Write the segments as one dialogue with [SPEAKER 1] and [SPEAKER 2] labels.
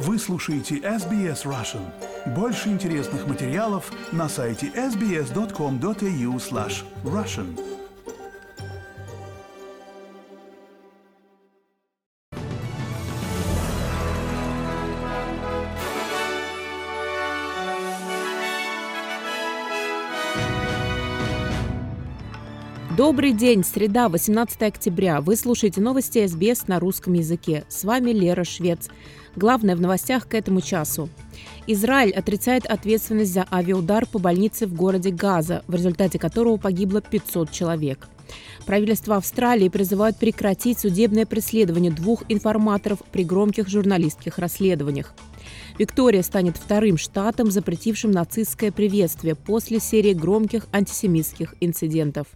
[SPEAKER 1] Вы слушаете SBS Russian. Больше интересных материалов на сайте sbs.com.au slash russian.
[SPEAKER 2] Добрый день, среда, 18 октября. Вы слушаете новости СБС на русском языке. С вами Лера Швец. Главное в новостях к этому часу. Израиль отрицает ответственность за авиаудар по больнице в городе Газа, в результате которого погибло 500 человек. Правительство Австралии призывает прекратить судебное преследование двух информаторов при громких журналистских расследованиях. Виктория станет вторым штатом, запретившим нацистское приветствие после серии громких антисемитских инцидентов.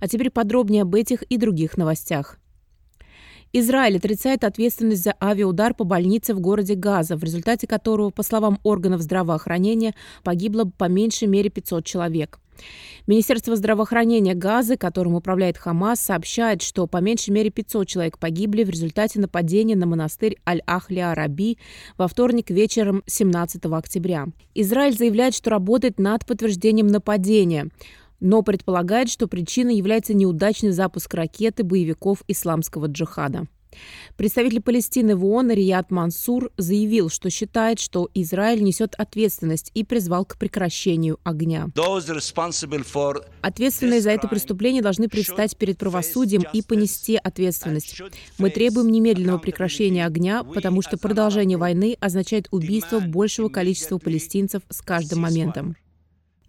[SPEAKER 2] А теперь подробнее об этих и других новостях. Израиль отрицает ответственность за авиаудар по больнице в городе Газа, в результате которого, по словам органов здравоохранения, погибло по меньшей мере 500 человек. Министерство здравоохранения Газы, которым управляет Хамас, сообщает, что по меньшей мере 500 человек погибли в результате нападения на монастырь Аль-Ахли-Араби во вторник вечером 17 октября. Израиль заявляет, что работает над подтверждением нападения но предполагает, что причиной является неудачный запуск ракеты боевиков исламского джихада. Представитель Палестины в ООН Рият Мансур заявил, что считает, что Израиль несет ответственность и призвал к прекращению огня. Ответственные за это преступление должны предстать перед правосудием и понести ответственность. Мы требуем немедленного прекращения огня, потому что продолжение войны означает убийство большего количества палестинцев с каждым моментом.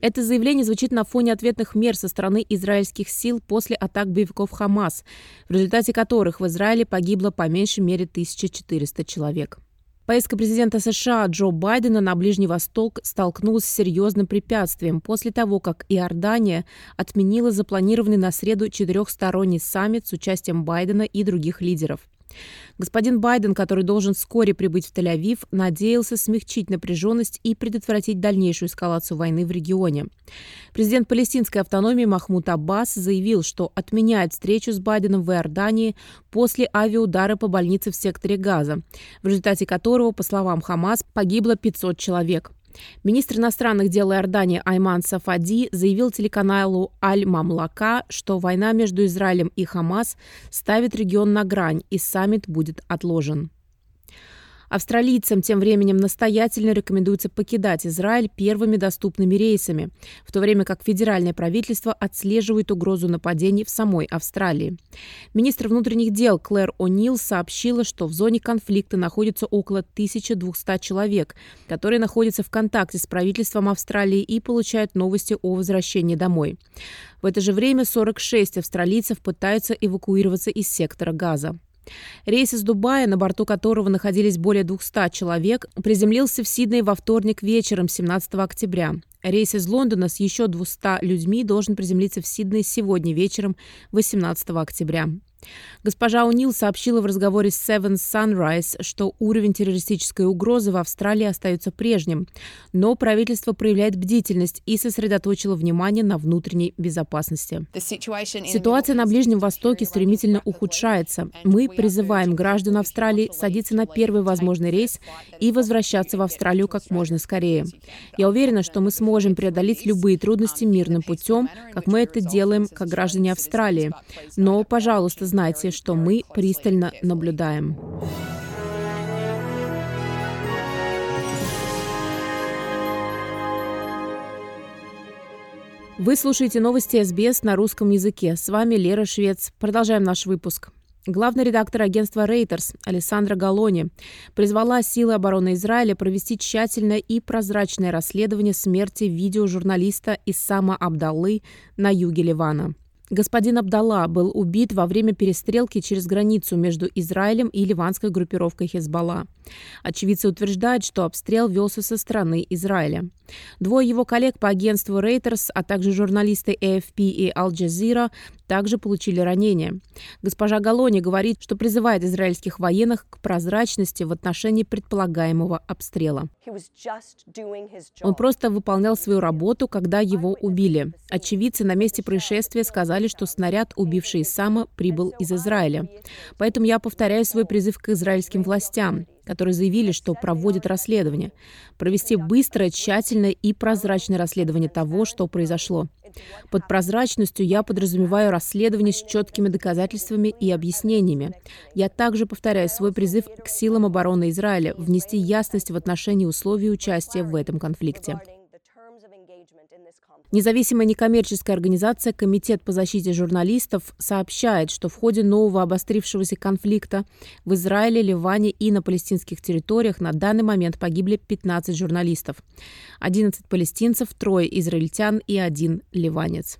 [SPEAKER 2] Это заявление звучит на фоне ответных мер со стороны израильских сил после атак боевиков Хамас, в результате которых в Израиле погибло по меньшей мере 1400 человек. Поездка президента США Джо Байдена на Ближний Восток столкнулась с серьезным препятствием после того, как Иордания отменила запланированный на среду четырехсторонний саммит с участием Байдена и других лидеров. Господин Байден, который должен вскоре прибыть в Тель-Авив, надеялся смягчить напряженность и предотвратить дальнейшую эскалацию войны в регионе. Президент палестинской автономии Махмуд Аббас заявил, что отменяет встречу с Байденом в Иордании после авиаудара по больнице в секторе Газа, в результате которого, по словам Хамас, погибло 500 человек. Министр иностранных дел Иордании Айман Сафади заявил телеканалу Аль-Мамлака, что война между Израилем и Хамас ставит регион на грань, и саммит будет отложен. Австралийцам тем временем настоятельно рекомендуется покидать Израиль первыми доступными рейсами, в то время как федеральное правительство отслеживает угрозу нападений в самой Австралии. Министр внутренних дел Клэр О'Нил сообщила, что в зоне конфликта находится около 1200 человек, которые находятся в контакте с правительством Австралии и получают новости о возвращении домой. В это же время 46 австралийцев пытаются эвакуироваться из сектора газа. Рейс из Дубая, на борту которого находились более 200 человек, приземлился в Сиднее во вторник вечером 17 октября. Рейс из Лондона с еще 200 людьми должен приземлиться в Сиднее сегодня вечером 18 октября. Госпожа Унил сообщила в разговоре с Seven Sunrise, что уровень террористической угрозы в Австралии остается прежним, но правительство проявляет бдительность и сосредоточило внимание на внутренней безопасности. Ситуация на Ближнем Востоке стремительно ухудшается. Мы призываем граждан Австралии садиться на первый возможный рейс и возвращаться в Австралию как можно скорее. Я уверена, что мы сможем преодолеть любые трудности мирным путем, как мы это делаем как граждане Австралии. Но, пожалуйста, знайте, что мы пристально наблюдаем. Вы слушаете новости СБС на русском языке. С вами Лера Швец. Продолжаем наш выпуск. Главный редактор агентства Reuters Александра Галони призвала силы обороны Израиля провести тщательное и прозрачное расследование смерти видеожурналиста Исама Абдаллы на юге Ливана. Господин Абдалла был убит во время перестрелки через границу между Израилем и ливанской группировкой Хезбалла. Очевидцы утверждают, что обстрел велся со стороны Израиля. Двое его коллег по агентству Reuters, а также журналисты AFP и Al Jazeera также получили ранения. Госпожа Галони говорит, что призывает израильских военных к прозрачности в отношении предполагаемого обстрела. Он просто выполнял свою работу, когда его убили. Очевидцы на месте происшествия сказали, что снаряд, убивший Исама, прибыл из Израиля. Поэтому я повторяю свой призыв к израильским властям которые заявили, что проводят расследование, провести быстрое, тщательное и прозрачное расследование того, что произошло. Под прозрачностью я подразумеваю расследование с четкими доказательствами и объяснениями. Я также повторяю свой призыв к силам обороны Израиля внести ясность в отношении условий участия в этом конфликте. Независимая некоммерческая организация Комитет по защите журналистов сообщает, что в ходе нового обострившегося конфликта в Израиле, Ливане и на палестинских территориях на данный момент погибли 15 журналистов. 11 палестинцев, трое израильтян и один ливанец.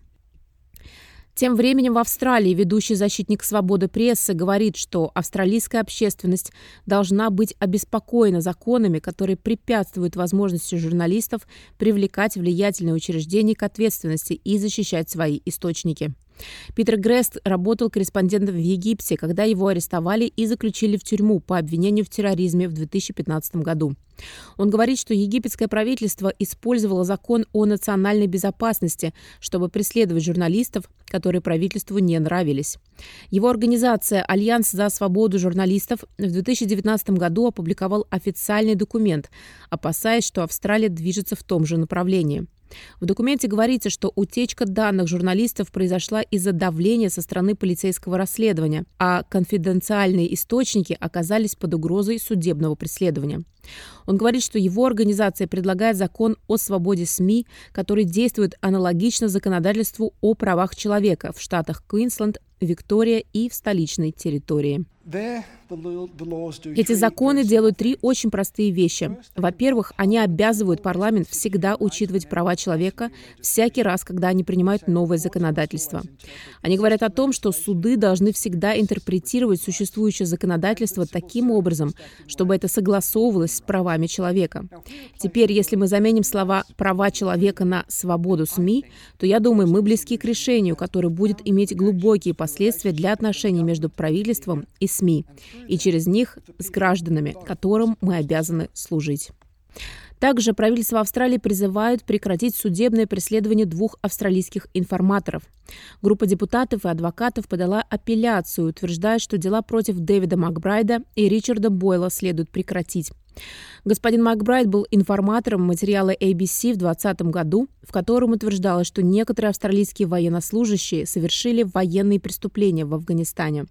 [SPEAKER 2] Тем временем в Австралии ведущий защитник свободы прессы говорит, что австралийская общественность должна быть обеспокоена законами, которые препятствуют возможности журналистов привлекать влиятельные учреждения к ответственности и защищать свои источники. Питер Грест работал корреспондентом в Египте, когда его арестовали и заключили в тюрьму по обвинению в терроризме в 2015 году. Он говорит, что египетское правительство использовало закон о национальной безопасности, чтобы преследовать журналистов, которые правительству не нравились. Его организация «Альянс за свободу журналистов» в 2019 году опубликовал официальный документ, опасаясь, что Австралия движется в том же направлении. В документе говорится, что утечка данных журналистов произошла из-за давления со стороны полицейского расследования, а конфиденциальные источники оказались под угрозой судебного преследования. Он говорит, что его организация предлагает закон о свободе СМИ, который действует аналогично законодательству о правах человека в штатах Квинсленд, Виктория и в столичной территории. Эти законы делают три очень простые вещи. Во-первых, они обязывают парламент всегда учитывать права человека всякий раз, когда они принимают новое законодательство. Они говорят о том, что суды должны всегда интерпретировать существующее законодательство таким образом, чтобы это согласовывалось с правами человека. Теперь, если мы заменим слова «права человека» на «свободу СМИ», то я думаю, мы близки к решению, которое будет иметь глубокие последствия для отношений между правительством и СМИ, и через них с гражданами, которым мы обязаны служить. Также правительство Австралии призывают прекратить судебное преследование двух австралийских информаторов. Группа депутатов и адвокатов подала апелляцию, утверждая, что дела против Дэвида Макбрайда и Ричарда Бойла следует прекратить. Господин Макбрайт был информатором материала ABC в 2020 году, в котором утверждалось, что некоторые австралийские военнослужащие совершили военные преступления в Афганистане.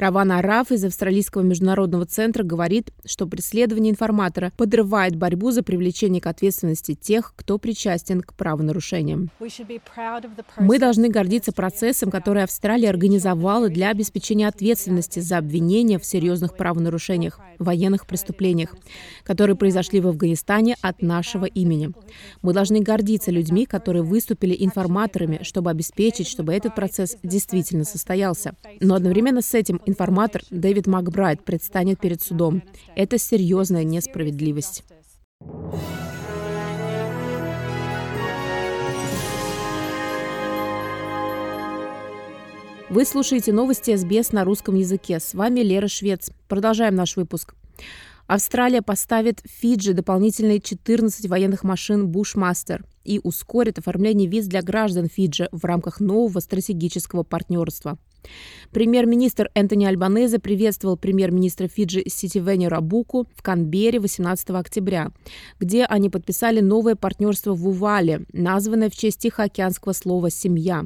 [SPEAKER 2] Равана Араф из Австралийского международного центра говорит, что преследование информатора подрывает борьбу за привлечение к ответственности тех, кто причастен к правонарушениям. Мы должны гордиться процессом, который Австралия организовала для обеспечения ответственности за обвинения в серьезных правонарушениях, военных преступлениях, которые произошли в Афганистане от нашего имени. Мы должны гордиться людьми, которые выступили информаторами, чтобы обеспечить, чтобы этот процесс действительно состоялся. Но одновременно с этим информатор Дэвид Макбрайт предстанет перед судом. Это серьезная несправедливость. Вы слушаете новости СБС на русском языке. С вами Лера Швец. Продолжаем наш выпуск. Австралия поставит Фиджи дополнительные 14 военных машин «Бушмастер» и ускорит оформление виз для граждан Фиджи в рамках нового стратегического партнерства. Премьер-министр Энтони Альбанезе приветствовал премьер-министра Фиджи Ситивени Рабуку в Канберре 18 октября, где они подписали новое партнерство в Увале, названное в честь тихоокеанского слова «семья»,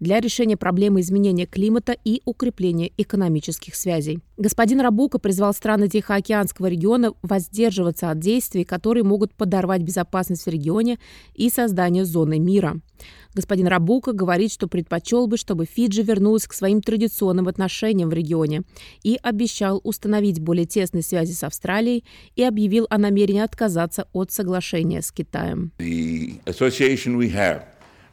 [SPEAKER 2] для решения проблемы изменения климата и укрепления экономических связей. Господин Рабука призвал страны Тихоокеанского региона воздерживаться от действий, которые могут подорвать безопасность в регионе и создание зоны мира. Господин Рабука говорит, что предпочел бы, чтобы Фиджи вернулась к своим традиционным отношениям в регионе и обещал установить более тесные связи с Австралией и объявил о намерении отказаться от соглашения с Китаем. Uh,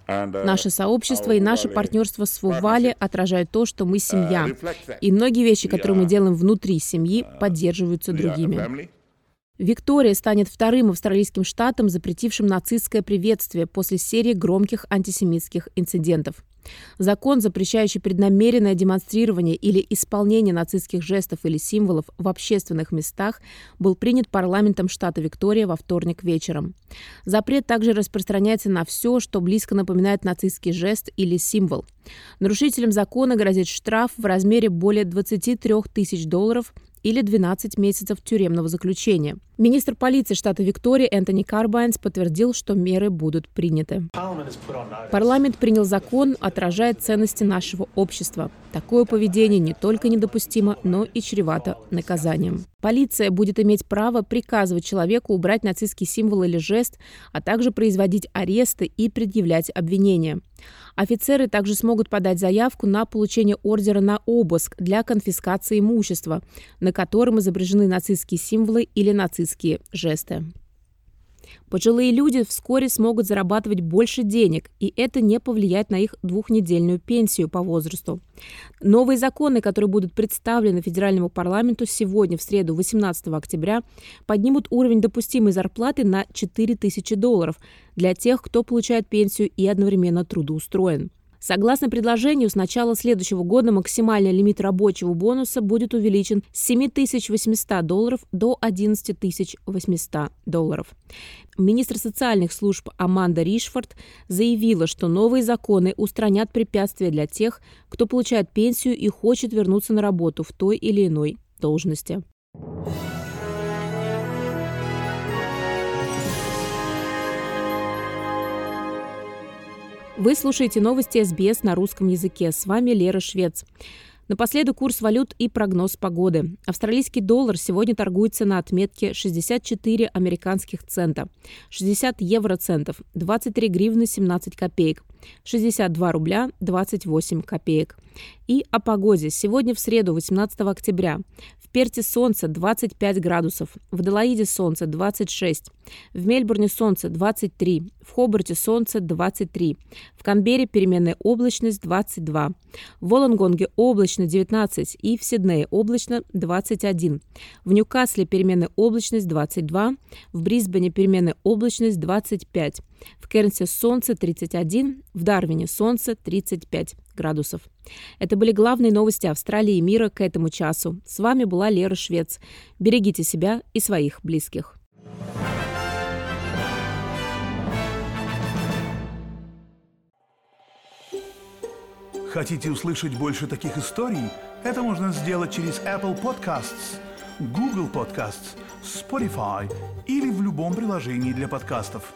[SPEAKER 2] наше сообщество и наше партнерство с Вували отражают то, что мы семья. Uh, и многие вещи, которые мы делаем внутри семьи, поддерживаются другими. Виктория станет вторым австралийским штатом, запретившим нацистское приветствие после серии громких антисемитских инцидентов. Закон, запрещающий преднамеренное демонстрирование или исполнение нацистских жестов или символов в общественных местах, был принят парламентом штата Виктория во вторник вечером. Запрет также распространяется на все, что близко напоминает нацистский жест или символ. Нарушителям закона грозит штраф в размере более 23 тысяч долларов или 12 месяцев тюремного заключения. Министр полиции штата Виктория Энтони Карбайнс подтвердил, что меры будут приняты. Парламент принял закон, отражает ценности нашего общества. Такое поведение не только недопустимо, но и чревато наказанием. Полиция будет иметь право приказывать человеку убрать нацистский символ или жест, а также производить аресты и предъявлять обвинения. Офицеры также смогут подать заявку на получение ордера на обыск для конфискации имущества, на котором изображены нацистские символы или нацистские жесты. Пожилые люди вскоре смогут зарабатывать больше денег, и это не повлияет на их двухнедельную пенсию по возрасту. Новые законы, которые будут представлены федеральному парламенту сегодня, в среду, 18 октября, поднимут уровень допустимой зарплаты на 4000 долларов для тех, кто получает пенсию и одновременно трудоустроен. Согласно предложению, с начала следующего года максимальный лимит рабочего бонуса будет увеличен с 7800 долларов до 11800 долларов. Министр социальных служб Аманда Ришфорд заявила, что новые законы устранят препятствия для тех, кто получает пенсию и хочет вернуться на работу в той или иной должности. Вы слушаете новости СБС на русском языке. С вами Лера Швец. Напоследок курс валют и прогноз погоды. Австралийский доллар сегодня торгуется на отметке 64 американских цента, 60 евроцентов, 23 гривны 17 копеек, 62 рубля 28 копеек. И о погоде. Сегодня в среду, 18 октября. В Перте солнце 25 градусов, в Делаиде солнце 26, в Мельбурне солнце 23, в Хобарте солнце 23, в Канберре переменная облачность 22, в Волонгонге облачно 19 и в Сиднее облачно 21, в Ньюкасле переменная облачность 22, в Брисбене переменная облачность 25, в Кернсе солнце 31, в Дарвине солнце 35 градусов. Это были главные новости Австралии и мира к этому часу. С вами была Лера Швец. Берегите себя и своих близких.
[SPEAKER 1] Хотите услышать больше таких историй? Это можно сделать через Apple Podcasts, Google Podcasts, Spotify или в любом приложении для подкастов.